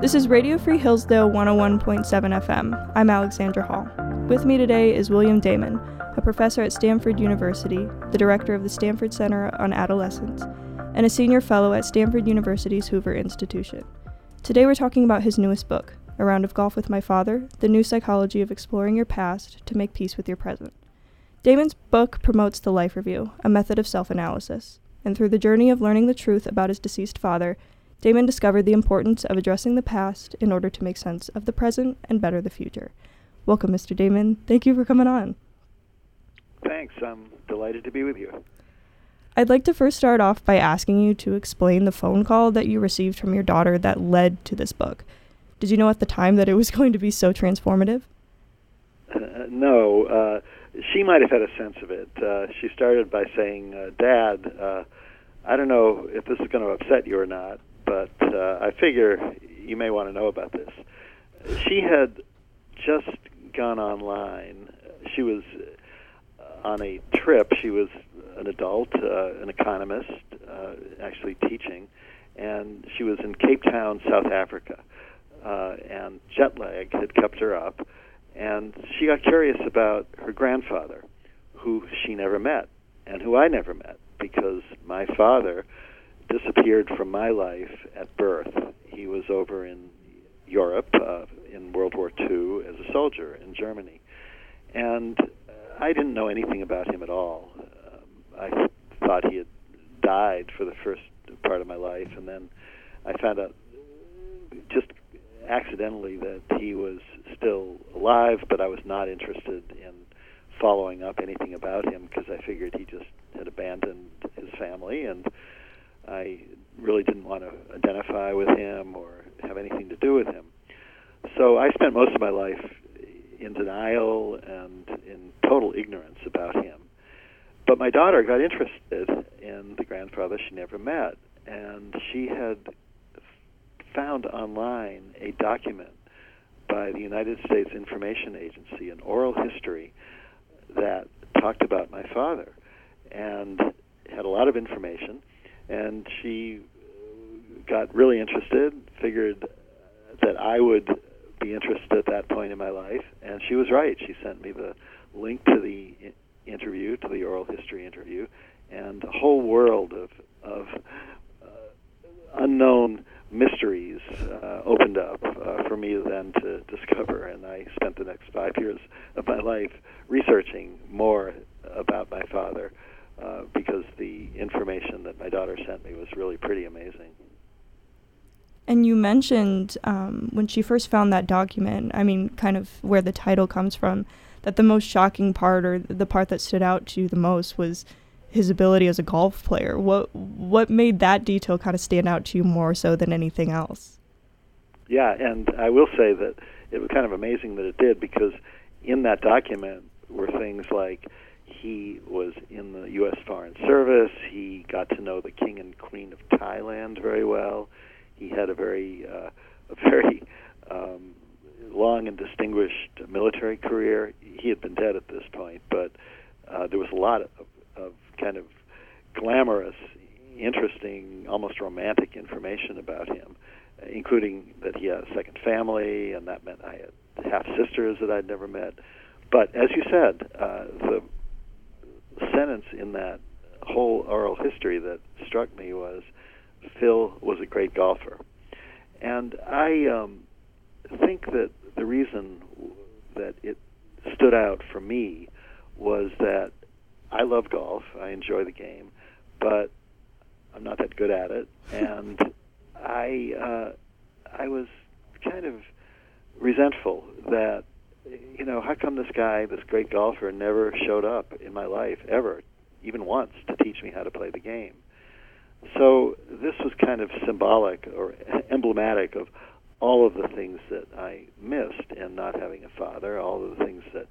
This is Radio Free Hillsdale 101.7 FM. I'm Alexandra Hall. With me today is William Damon, a professor at Stanford University, the director of the Stanford Center on Adolescence, and a senior fellow at Stanford University's Hoover Institution. Today we're talking about his newest book, A Round of Golf with My Father The New Psychology of Exploring Your Past to Make Peace with Your Present. Damon's book promotes the life review, a method of self analysis, and through the journey of learning the truth about his deceased father, Damon discovered the importance of addressing the past in order to make sense of the present and better the future. Welcome, Mr. Damon. Thank you for coming on. Thanks. I'm delighted to be with you. I'd like to first start off by asking you to explain the phone call that you received from your daughter that led to this book. Did you know at the time that it was going to be so transformative? Uh, no. Uh, she might have had a sense of it. Uh, she started by saying, uh, Dad, uh, I don't know if this is going to upset you or not, but uh, I figure you may want to know about this. She had just gone online. She was on a trip. She was an adult, uh, an economist, uh, actually teaching, and she was in Cape Town, South Africa. Uh, and jet lag had kept her up, and she got curious about her grandfather, who she never met, and who I never met, because my father disappeared from my life at birth. He was over in Europe uh, in World War II as a soldier in Germany, and I didn't know anything about him at all. Um, I thought he had died for the first part of my life, and then I found out just accidentally that he was still alive, but I was not interested in following up anything about him because I figured he just had abandoned his family and I really didn't want to identify with him or have anything to do with him. So I spent most of my life in denial and in total ignorance about him. But my daughter got interested in the grandfather she never met, and she had found online a document by the United States Information Agency, an oral history that talked about my father and had a lot of information. And she got really interested, figured that I would be interested at that point in my life, and she was right. She sent me the link to the interview, to the oral history interview, and a whole world of of uh, unknown mysteries uh, opened up uh, for me then to discover. And I spent the next five years of my life researching more about my father uh, because the information that my daughter sent me was really pretty amazing. And you mentioned um, when she first found that document, I mean, kind of where the title comes from, that the most shocking part or the part that stood out to you the most was his ability as a golf player. What what made that detail kind of stand out to you more so than anything else? Yeah, and I will say that it was kind of amazing that it did because in that document were things like he was in the U.S. Foreign Service. He got to know the King and Queen of Thailand very well. He had a very, uh, a very um, long and distinguished military career. He had been dead at this point, but uh, there was a lot of, of kind of glamorous, interesting, almost romantic information about him, including that he had a second family, and that meant I had half sisters that I'd never met. But as you said, uh, the sentence in that whole oral history that struck me was Phil was a great golfer. And I um, think that the reason that it stood out for me was that I love golf, I enjoy the game, but I'm not that good at it, and I uh, I was kind of resentful that you know, how come this guy, this great golfer, never showed up in my life ever, even once, to teach me how to play the game? So this was kind of symbolic or emblematic of all of the things that I missed in not having a father, all of the things that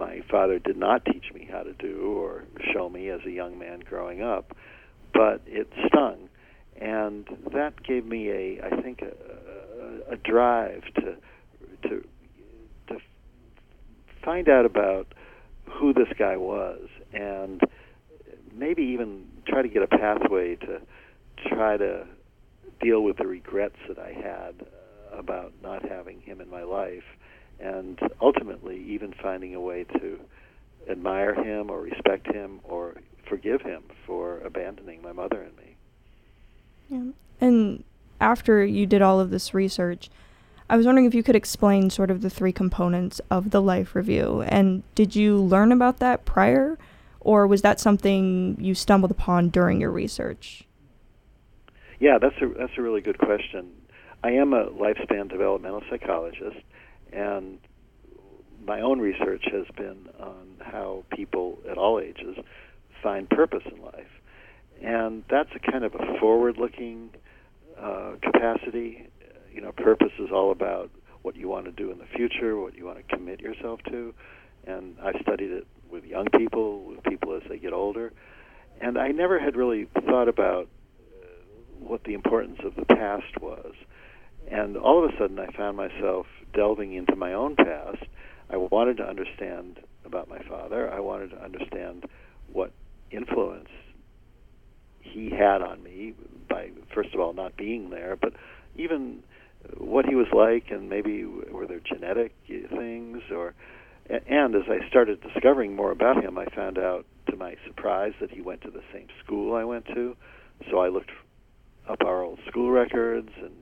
my father did not teach me how to do or show me as a young man growing up. But it stung, and that gave me a, I think, a, a, a drive to to to find out about who this guy was and maybe even try to get a pathway to try to deal with the regrets that I had about not having him in my life, and ultimately even finding a way to admire him or respect him or forgive him for abandoning my mother and me. Yeah. And after you did all of this research, I was wondering if you could explain sort of the three components of the life review. And did you learn about that prior, or was that something you stumbled upon during your research? Yeah, that's a that's a really good question. I am a lifespan developmental psychologist, and my own research has been on how people at all ages find purpose in life, and that's a kind of a forward-looking uh, capacity. You know, purpose is all about what you want to do in the future, what you want to commit yourself to, and I've studied it with young people, with people as they get older, and I never had really thought about uh, what the importance of the past was. And all of a sudden, I found myself delving into my own past. I wanted to understand about my father. I wanted to understand what influence he had on me by, first of all, not being there, but even what he was like, and maybe were there genetic things, or and as I started discovering more about him, I found out to my surprise that he went to the same school I went to. So I looked up our old school records and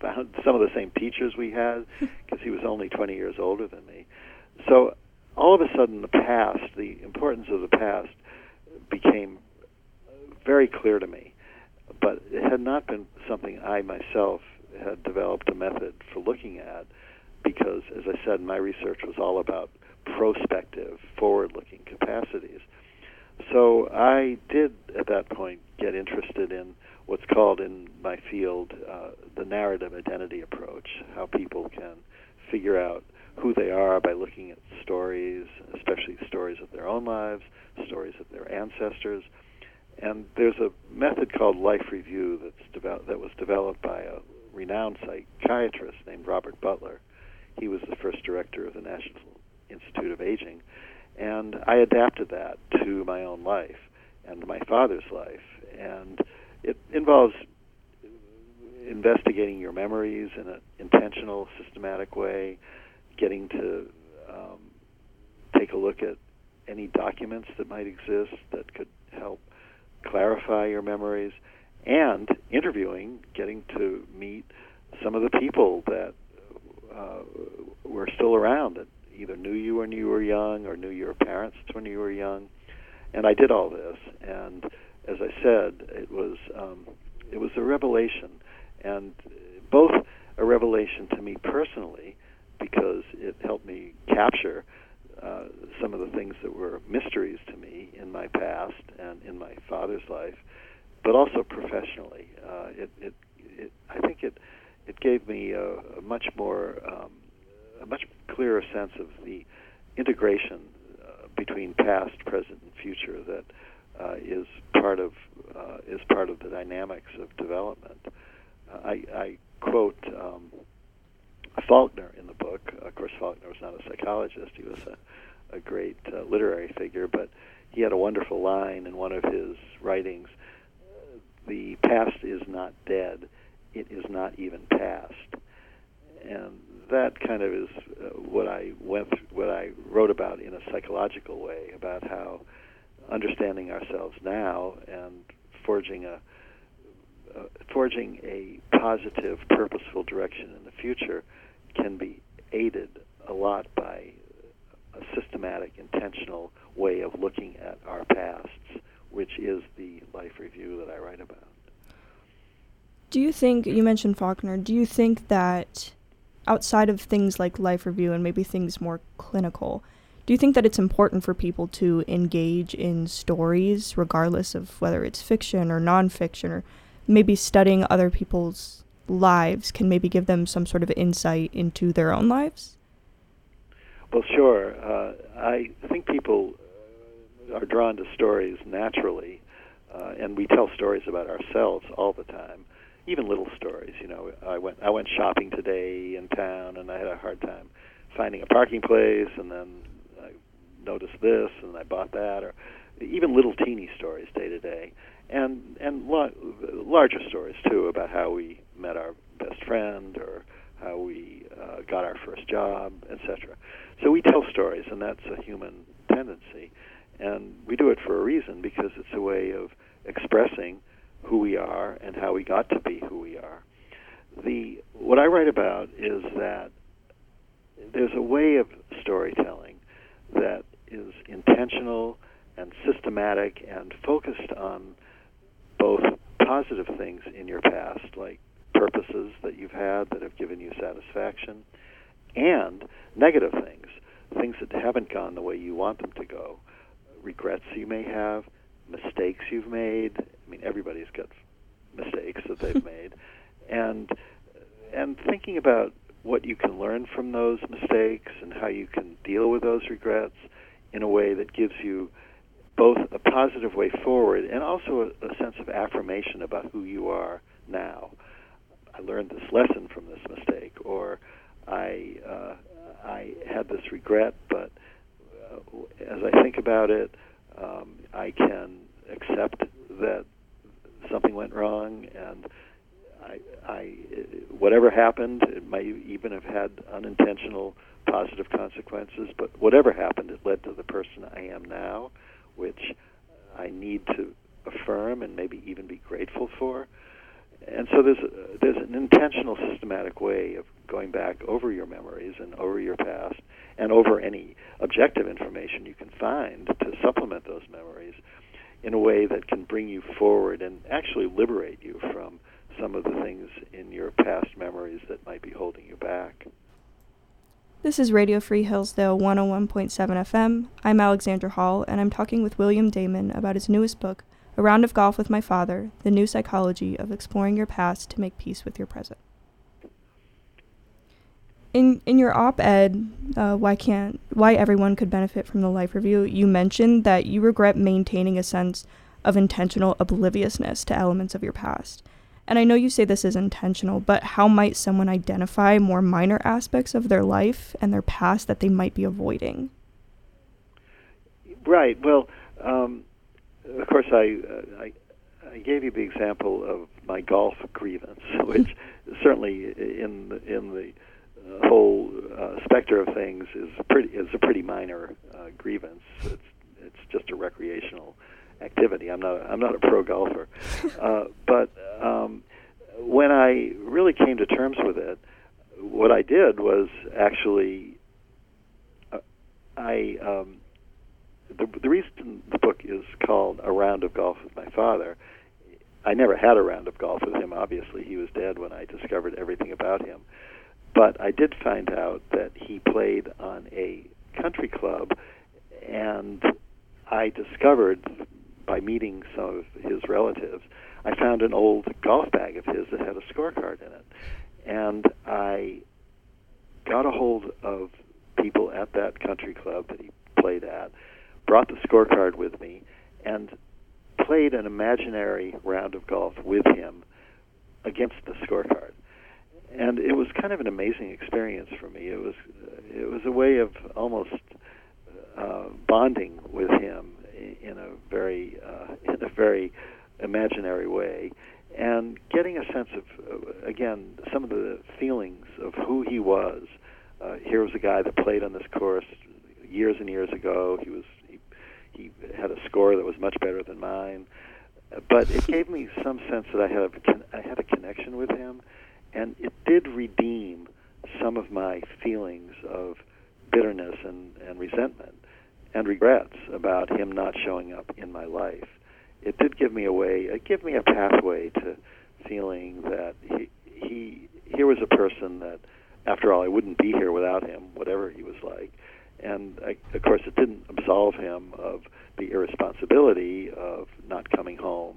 found some of the same teachers we had because he was only 20 years older than me. So all of a sudden, the past, the importance of the past, became very clear to me. But it had not been something I myself had developed a method for looking at because, as I said, my research was all about prospective, forward looking capacities. So I did, at that point, get interested in what's called in my field uh, the narrative identity approach, how people can figure out who they are by looking at stories, especially stories of their own lives, stories of their ancestors. And there's a method called life review that's developed, that was developed by a renowned psychiatrist named Robert Butler. He was the first director of the National Institute of Aging, and I adapted that to my own life and my father's life. And it involves investigating your memories in an intentional, systematic way, getting to um, take a look at any documents that might exist that could help clarify your memories, and interviewing, getting to meet some of the people that uh, were still around that either knew you when you were young or knew your parents when you were young. And I did all this, and as I said, it was um, it was a revelation, and both a revelation to me personally because it helped me capture uh, some of the things that were mysteries to me in my past and in my father's life, but also professionally. Uh, it, it, it, I think it, it gave me a, a much more, um, a much clearer sense of the integration uh, between past, present, and future that uh, is part of uh, is part of the dynamics of development. Uh, I, I quote um, Faulkner in the book. Of course, Faulkner was not a psychologist; he was a, a great uh, literary figure. But he had a wonderful line in one of his writings: "The past is not dead; it is not even past." And that kind of is uh, what I went, through, what I wrote about in a psychological way about how understanding ourselves now and forging a uh, forging a positive, purposeful direction in the future can be aided a lot by a systematic, intentional way of looking at our pasts, which is the life review that I write about. Do you think, you mentioned Faulkner, do you think that outside of things like life review and maybe things more clinical, do you think that it's important for people to engage in stories, regardless of whether it's fiction or nonfiction, or maybe studying other people's lives can maybe give them some sort of insight into their own lives? Well, sure. Uh, I think people are drawn to stories naturally, uh, and we tell stories about ourselves all the time, even little stories. You know, I went I went shopping today in town, and I had a hard time finding a parking place, and then noticed this, and I bought that, or even little teeny stories day to day, and and larger stories too about how we met our best friend or how we uh, got our first job, etc. So we tell stories, and that's a human tendency, and we do it for a reason because it's a way of expressing who we are and how we got to be who we are. The what I write about is that there's a way of storytelling that is intentional and systematic and focused on both positive things in your past, like purposes that you've had that have given you satisfaction, and negative things, things that haven't gone the way you want them to go, regrets you may have, mistakes you've made. I mean, everybody's got mistakes that they've made, and and thinking about what you can learn from those mistakes and how you can deal with those regrets in a way that gives you both a positive way forward and also a, a sense of affirmation about who you are now. I learned this lesson from this mistake, or I uh, I had this regret, but uh, as I think about it, um, I can accept that something went wrong, and I, I whatever happened, it might even have had unintentional positive consequences, but whatever happened, it led to the person I am now, which I need to affirm and maybe even be grateful for. And so there's a, there's an intentional, systematic way of going back over your memories and over your past and over any objective information you can find to supplement those memories in a way that can bring you forward and actually liberate you from some of the things in your past memories that might be holding you back. This is Radio Free Hillsdale 101.7 FM. I'm Alexandra Hall, and I'm talking with William Damon about his newest book, A Round of Golf with My Father The New Psychology of Exploring Your Past to Make Peace with Your Present. In, in your op-ed, uh, why can't why everyone could benefit from the life review, you mentioned that you regret maintaining a sense of intentional obliviousness to elements of your past. And I know you say this is intentional, but how might someone identify more minor aspects of their life and their past that they might be avoiding? Right. Well, um, of course, I, uh, I, I gave you the example of my golf grievance, which certainly in the, in the uh, whole uh, specter of things is pretty is a pretty minor uh, grievance. It's it's just a recreational activity. I'm not a, I'm not a pro golfer, uh, but um, when I really came to terms with it, what I did was actually uh, I um, the the reason the book is called A Round of Golf with My Father. I never had a round of golf with him. Obviously, he was dead when I discovered everything about him. But I did find out that he played on a country club, and I discovered by meeting some of his relatives, I found an old golf bag of his that had a scorecard in it. And I got a hold of people at that country club that he played at, brought the scorecard with me, and played an imaginary round of golf with him against the scorecard. And it was kind of an amazing experience for me. It was it was a way of almost uh, bonding with him in a very uh, in a very imaginary way, and getting a sense of uh, again some of the feelings of who he was. Uh, here was a guy that played on this course years and years ago. He was he, he had a score that was much better than mine, but it gave me some sense that I had a, I had a connection with him, and it did redeem some of my feelings of bitterness and, and resentment and regrets about him not showing up in my life. It did give me a way, it gave me a pathway to feeling that he, he here was a person that, after all, I wouldn't be here without him, whatever he was like. And I, of course, it didn't absolve him of the irresponsibility of not coming home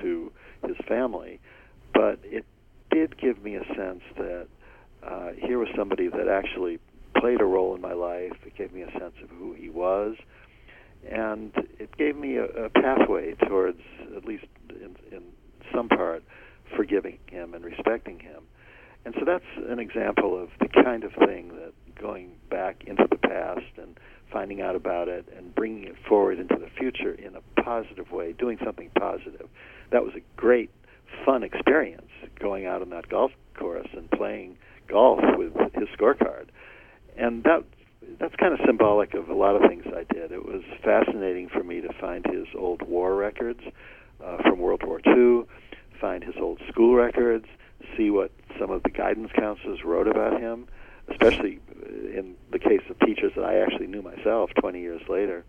to his family, but it did give me a sense that uh, here was somebody that actually played a role in my life. It gave me a sense of who he was, and it gave me a, a pathway towards, at least in, in some part, forgiving him and respecting him. And so that's an example of the kind of thing that going back into the past and finding out about it and bringing it forward into the future in a positive way, doing something positive. That was a great, fun experience going out on that golf course and playing golf with his scorecard. And that that's kind of symbolic of a lot of things I did. It was fascinating for me to find his old war records uh, from World War II, find his old school records, see what some of the guidance counselors wrote about him, especially in the case of teachers that I actually knew myself 20 years later.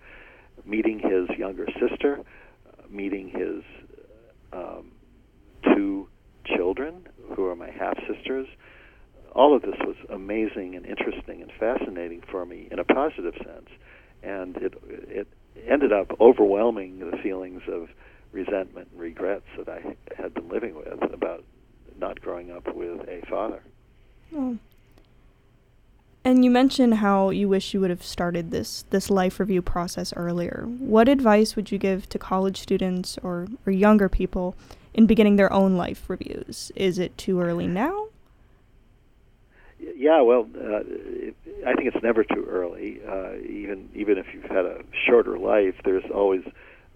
Meeting his younger sister, uh, meeting his um, two children, who are my half sisters. All of this was amazing and interesting and fascinating for me in a positive sense, and it it ended up overwhelming the feelings of resentment and regrets that I had been living with about not growing up with a father. Oh. And you mentioned how you wish you would have started this this life review process earlier. What advice would you give to college students or, or younger people in beginning their own life reviews? Is it too early now? Yeah, well, uh, it, I think it's never too early. Uh, even even if you've had a shorter life, there's always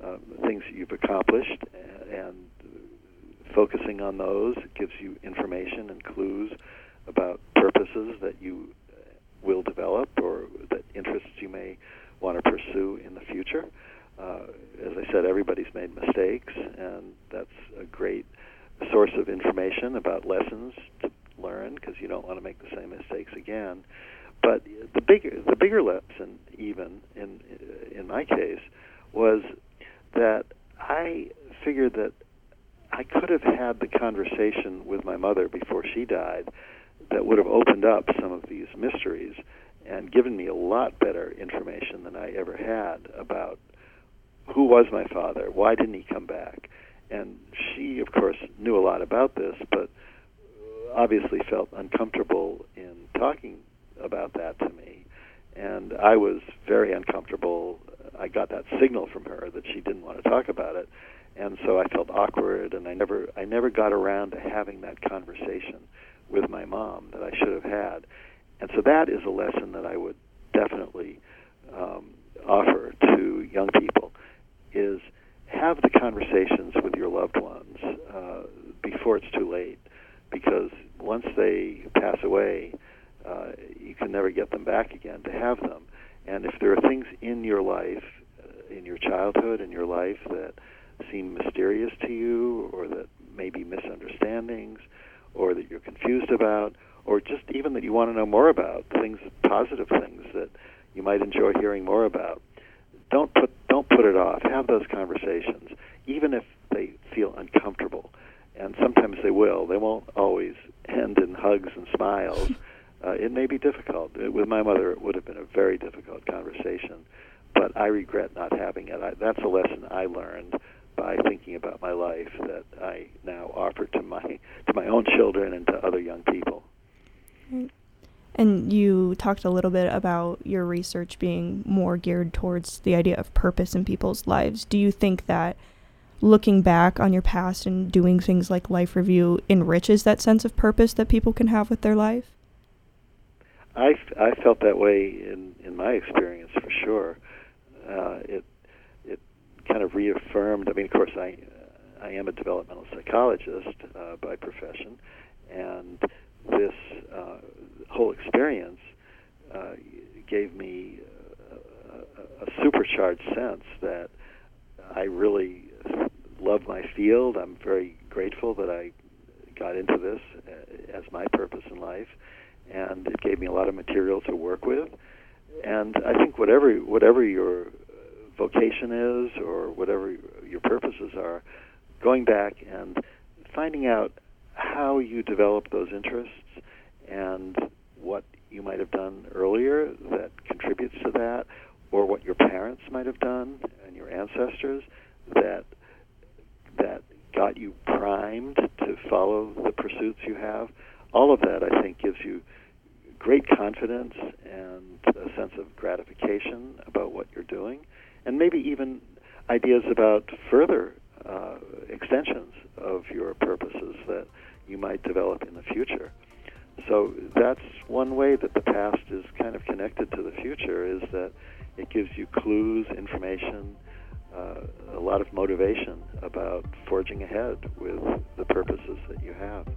um, things that you've accomplished, and focusing on those gives you information and clues about purposes that you will develop or that interests you may want to pursue in the future. Uh, as I said, everybody's made mistakes, and that's a great source of information about lessons to learn because you don't want to make the same mistakes again. But the bigger the bigger lesson, even in in my case, was that I figured that I could have had the conversation with my mother before she died that would have opened up some of these mysteries and given me a lot better information than I ever had about who was my father, why didn't he come back. And she, of course, knew a lot about this, but obviously felt uncomfortable in talking about that to me. And I was very uncomfortable. I got that signal from her that she didn't want to talk about it. And so I felt awkward and I never I never got around to having that conversation with my mom that I should have had. And so that is a lesson that I would definitely um, offer to young people is have the conversations with your loved ones uh, before it's too late they pass away, uh, you can never get them back again to have them. And if there are things in your life, uh, in your childhood, in your life that seem mysterious to you, or that may be misunderstandings, or that you're confused about, or just even that you want to know more about, things, positive things that you might enjoy hearing more about, don't put don't put it off. Have those conversations, even if they feel uncomfortable, and sometimes they will. They won't always end in hugs and smiles. Uh, it may be difficult. With my mother, it would have been a very difficult conversation, but I regret not having it. I, that's a lesson I learned by thinking about my life that I now offer to my to my own children and to other young people. And you talked a little bit about your research being more geared towards the idea of purpose in people's lives. Do you think that looking back on your past and doing things like life review enriches that sense of purpose that people can have with their life? I, I felt that way in, in my experience for sure. Uh, it it kind of reaffirmed. I mean, of course, I I am a developmental psychologist uh, by profession, and this uh, whole experience uh, gave me a, a, a supercharged sense that I really love my field. I'm very grateful that I got into this uh, as my purpose in life, and it gave me a lot of material to work with. And I think whatever whatever your vocation is or whatever your purposes are, going back and finding out how you develop those interests and what you might have done earlier that contributes to that, or what your parents might have done and your ancestors that that got you primed to follow the pursuits you have. All of that, I think, gives you great confidence and a sense of gratification about what you're doing, and maybe even ideas about further uh, extensions of your purposes that you might develop in the future. so that's one way that the past is kind of connected to the future is that it gives you clues, information, uh, a lot of motivation about forging ahead with the purposes that you have.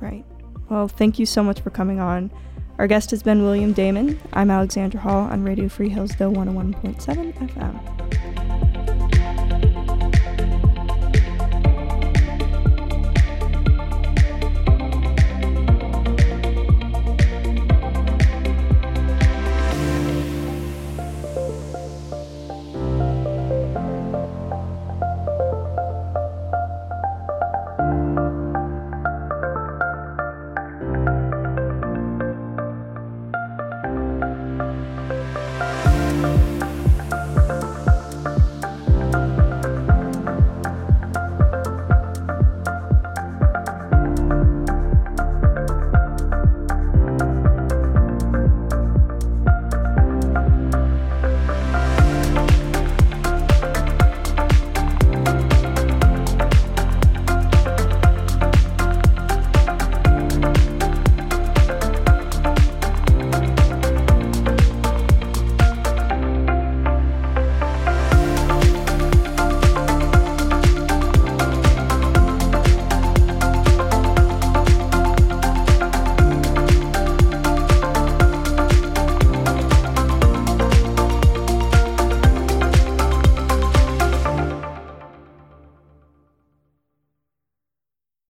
Right. Well, thank you so much for coming on. Our guest has been William Damon. I'm Alexandra Hall on Radio Free Hillsdale 101.7 FM.